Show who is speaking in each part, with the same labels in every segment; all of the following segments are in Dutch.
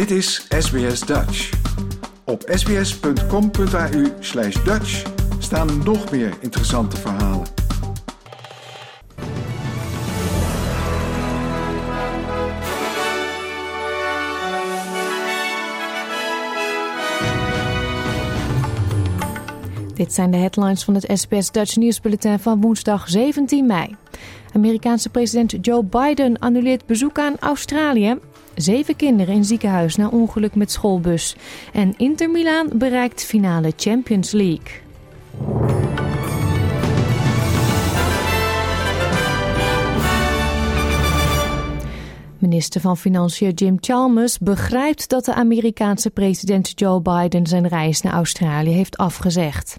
Speaker 1: Dit is SBS Dutch. Op sbs.com.au slash Dutch staan nog meer interessante verhalen.
Speaker 2: Dit zijn de headlines van het SBS Dutch nieuwsbulletin van woensdag 17 mei. Amerikaanse president Joe Biden annuleert bezoek aan Australië. Zeven kinderen in ziekenhuis na ongeluk met schoolbus. En Inter Milaan bereikt finale Champions League. Minister van Financiën Jim Chalmers begrijpt dat de Amerikaanse president Joe Biden zijn reis naar Australië heeft afgezegd.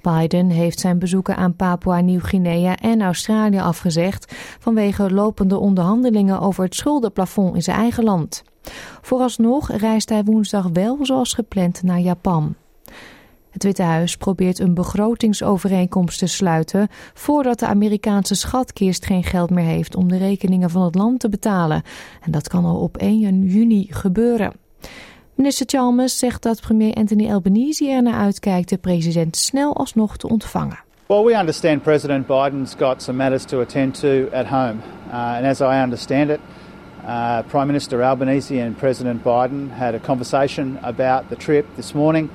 Speaker 2: Biden heeft zijn bezoeken aan Papua Nieuw-Guinea en Australië afgezegd vanwege lopende onderhandelingen over het schuldenplafond in zijn eigen land. Vooralsnog reist hij woensdag wel zoals gepland naar Japan. Het Witte Huis probeert een begrotingsovereenkomst te sluiten voordat de Amerikaanse schatkist geen geld meer heeft om de rekeningen van het land te betalen. En dat kan al op 1 juni gebeuren. Minister Chalmers zegt dat premier Anthony Albanese er naar uitkijkt de president snel alsnog te ontvangen.
Speaker 3: Well, we understand President Biden's got some matters to attend to at home. Uh, and as I understand it, uh, Prime Minister Albanese and President Biden had a conversation about the trip this morning.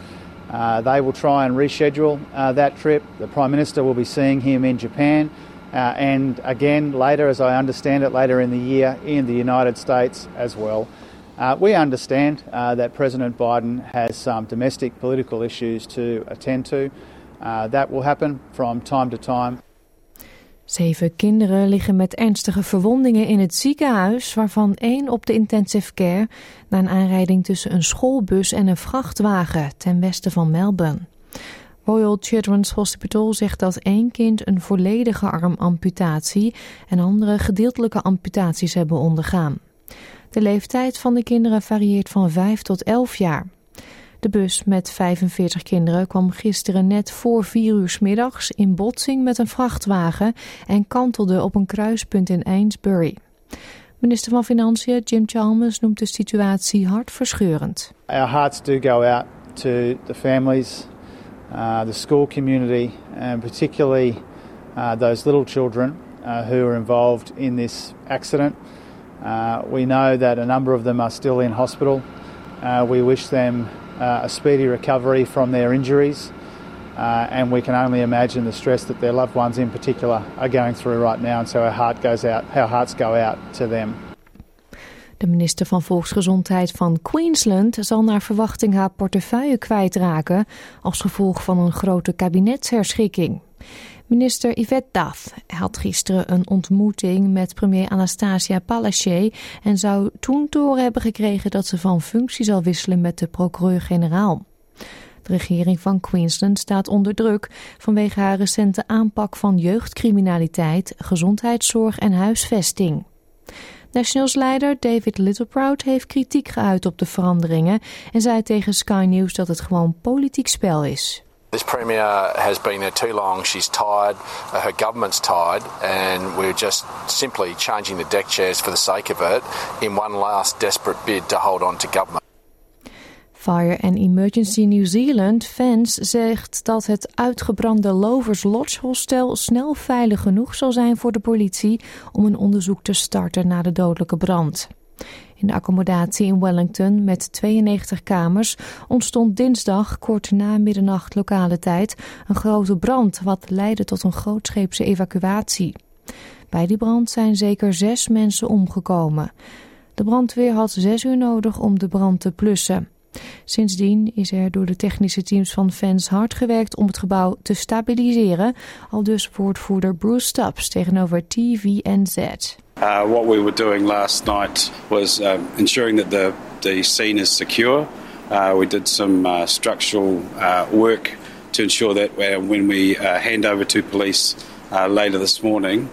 Speaker 3: Uh, they will try and reschedule uh, that trip. The Prime Minister will be seeing him in Japan. Uh, and again, later, as I understand it, later in the year in the United States as well. Uh, we understand uh, that President Biden has some domestic political issues to attend to. Uh, that will happen from time to time.
Speaker 2: Zeven kinderen liggen met ernstige verwondingen in het ziekenhuis, waarvan één op de intensive care na een aanrijding tussen een schoolbus en een vrachtwagen ten westen van Melbourne. Royal Children's Hospital zegt dat één kind een volledige armamputatie en andere gedeeltelijke amputaties hebben ondergaan. De leeftijd van de kinderen varieert van 5 tot 11 jaar. De bus met 45 kinderen kwam gisteren net voor 4 uur middags in botsing met een vrachtwagen en kantelde op een kruispunt in Ainsbury. Minister van Financiën Jim Chalmers noemt de situatie hartverscheurend.
Speaker 3: Our hearts do go out to the families, uh, the school community, and particularly uh, those little children uh, who are involved in this accident. Uh, we know that a number of them are still in hospital. Uh, we wish them a speedy recovery from their injuries. Uh, and we can only imagine the stress that their loved ones in particular are going through right now. And so our heart goes out, our hearts go out to them.
Speaker 2: De minister van Volksgezondheid van Queensland zal naar verwachting haar portefeuille kwijtraken als gevolg van een grote kabinetsherschikking. Minister Yvette Dath had gisteren een ontmoeting met premier Anastasia Palaszczuk en zou toen te horen hebben gekregen dat ze van functie zal wisselen met de procureur-generaal. De regering van Queensland staat onder druk vanwege haar recente aanpak van jeugdcriminaliteit, gezondheidszorg en huisvesting. Nationals leider David Littleproud heeft kritiek geuit op de veranderingen en zei tegen Sky News dat het gewoon politiek spel is.
Speaker 4: This Premier has been there too long. She's tired. Uh, her government's tired. And we're just simply changing the deck chairs for the sake of it in one last desperate bid to hold on to government.
Speaker 2: Fire and Emergency New Zealand fans zegt dat het uitgebrande Lovers Lodge hostel snel veilig genoeg zal zijn voor de politie om een onderzoek te starten naar de dodelijke brand. In de accommodatie in Wellington met 92 kamers ontstond dinsdag kort na middernacht lokale tijd een grote brand wat leidde tot een grootscheepse evacuatie. Bij die brand zijn zeker zes mensen omgekomen. De brandweer had zes uur nodig om de brand te blussen. Sindsdien is er door de technische teams van fans hard gewerkt om het gebouw te stabiliseren, al dus woordvoerder Bruce Stubbs tegenover TVNZ.
Speaker 5: Uh, what we were doing last night was um, ensuring that the, the scene is secure. Uh, we did some uh, structural uh, work to ensure that when we uh, hand over to police uh, later this morning,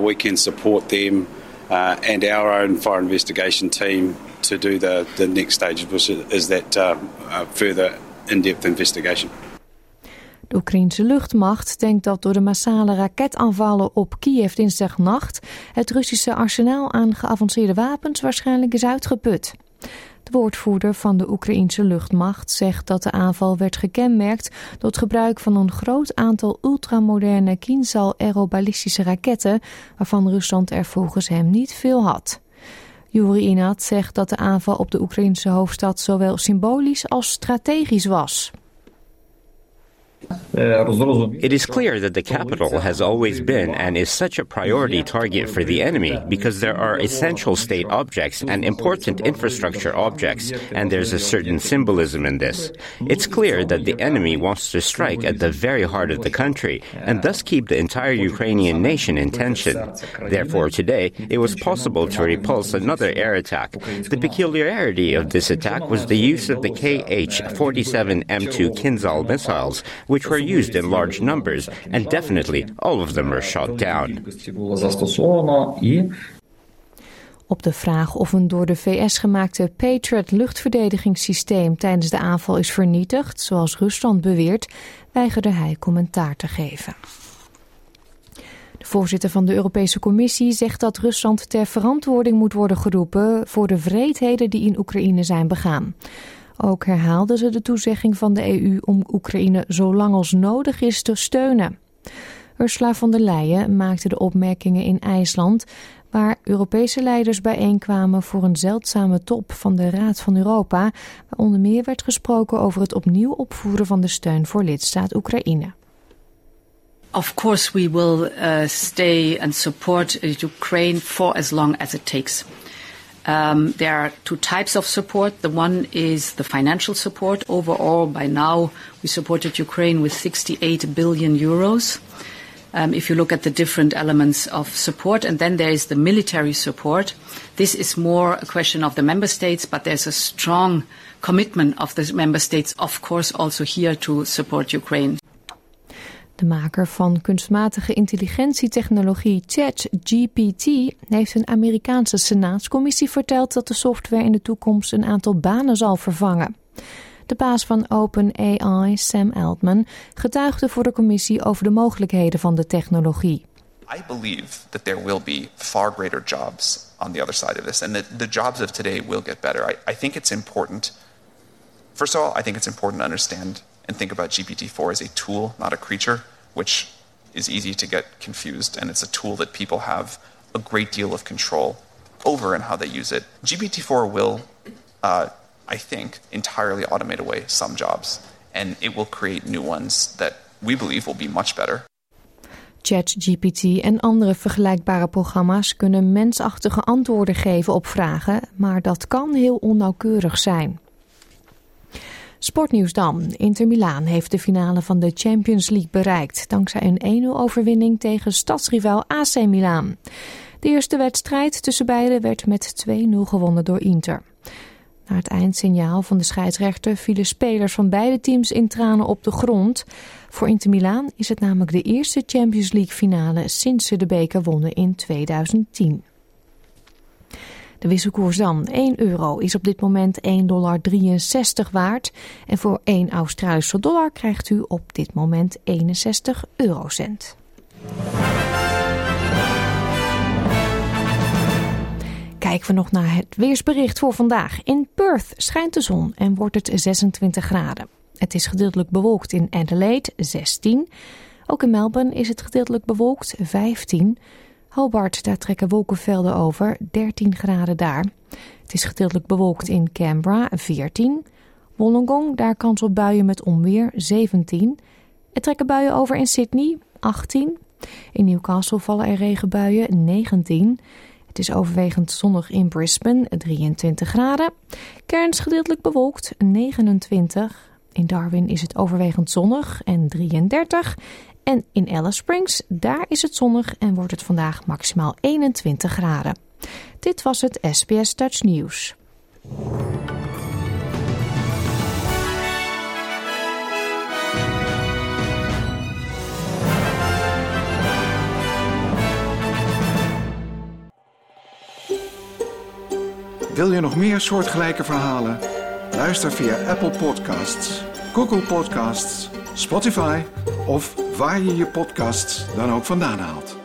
Speaker 5: we can support them and our own fire investigation team to do the, the next stage, is that further in-depth investigation.
Speaker 2: De Oekraïnse luchtmacht denkt dat door de massale raketaanvallen op Kiev dinsdagnacht het Russische arsenaal aan geavanceerde wapens waarschijnlijk is uitgeput. De woordvoerder van de Oekraïense luchtmacht zegt dat de aanval werd gekenmerkt door het gebruik van een groot aantal ultramoderne Kinzhal aerobalistische raketten, waarvan Rusland er volgens hem niet veel had. Yuri Inat zegt dat de aanval op de Oekraïnse hoofdstad zowel symbolisch als strategisch was.
Speaker 6: It is clear that the capital has always been and is such a priority target for the enemy because there are essential state objects and important infrastructure objects, and there's a certain symbolism in this. It's clear that the enemy wants to strike at the very heart of the country and thus keep the entire Ukrainian nation in tension. Therefore, today, it was possible to repulse another air attack. The peculiarity of this attack was the use of the KH 47 M2 Kinzhal missiles which were used in large numbers, and definitely all of them were shot down.
Speaker 2: Op de vraag of een door de VS gemaakte Patriot luchtverdedigingssysteem tijdens de aanval is vernietigd, zoals Rusland beweert, weigerde hij commentaar te geven. De voorzitter van de Europese Commissie zegt dat Rusland ter verantwoording moet worden geroepen voor de vreedheden die in Oekraïne zijn begaan. Ook herhaalden ze de toezegging van de EU om Oekraïne zo lang als nodig is te steunen. Ursula von der Leyen maakte de opmerkingen in IJsland, waar Europese leiders bijeenkwamen voor een zeldzame top van de Raad van Europa, waar onder meer werd gesproken over het opnieuw opvoeren van de steun voor lidstaat Oekraïne.
Speaker 7: Of course, we will uh, stay and support Ukraine for as long as it takes. Um, there are two types of support. The one is the financial support. Overall, by now, we supported Ukraine with 68 billion euros. Um, if you look at the different elements of support, and then there is the military support. This is more a question of the member states, but there's a strong commitment of the member states, of course, also here to support Ukraine.
Speaker 2: De maker van kunstmatige intelligentietechnologie ChatGPT heeft een Amerikaanse senaatscommissie verteld dat de software in de toekomst een aantal banen zal vervangen. De baas van OpenAI, Sam Altman, getuigde voor de commissie over de mogelijkheden van de technologie.
Speaker 8: I believe that there will be far greater jobs on the other side of this, and that the jobs of today will get better. I, I think it's important. First of all, I think it's important to understand and think about GPT-4 as a tool, not a creature, which is easy to get confused. And it's a tool that people have a great deal of control over and how they use it. GPT-4 will, uh, I think, entirely automate away some jobs, and it will create new ones that we believe will be much better.
Speaker 2: ChatGPT en andere vergelijkbare programma's kunnen mensachtige antwoorden geven op vragen, maar dat kan heel onnauwkeurig zijn. Sportnieuws dan. Inter Milaan heeft de finale van de Champions League bereikt... dankzij een 1-0 overwinning tegen stadsrivaal AC Milaan. De eerste wedstrijd tussen beiden werd met 2-0 gewonnen door Inter. Na het eindsignaal van de scheidsrechter vielen spelers van beide teams in tranen op de grond. Voor Inter Milaan is het namelijk de eerste Champions League finale sinds ze de beker wonnen in 2010. De wisselkoers dan. 1 euro is op dit moment 1,63 dollar waard. En voor 1 Australische dollar krijgt u op dit moment 61 eurocent. Kijken we nog naar het weersbericht voor vandaag. In Perth schijnt de zon en wordt het 26 graden. Het is gedeeltelijk bewolkt in Adelaide, 16. Ook in Melbourne is het gedeeltelijk bewolkt, 15. Hobart, daar trekken wolkenvelden over, 13 graden daar. Het is gedeeltelijk bewolkt in Canberra, 14. Wollongong, daar kans op buien met onweer, 17. Er trekken buien over in Sydney, 18. In Newcastle vallen er regenbuien, 19. Het is overwegend zonnig in Brisbane, 23 graden. Cairns gedeeltelijk bewolkt, 29. In Darwin is het overwegend zonnig en 33. En in Alice Springs, daar is het zonnig en wordt het vandaag maximaal 21 graden. Dit was het SBS Dutch News.
Speaker 1: Wil je nog meer soortgelijke verhalen? Luister via Apple Podcasts, Google Podcasts, Spotify of waar je je podcasts dan ook vandaan haalt.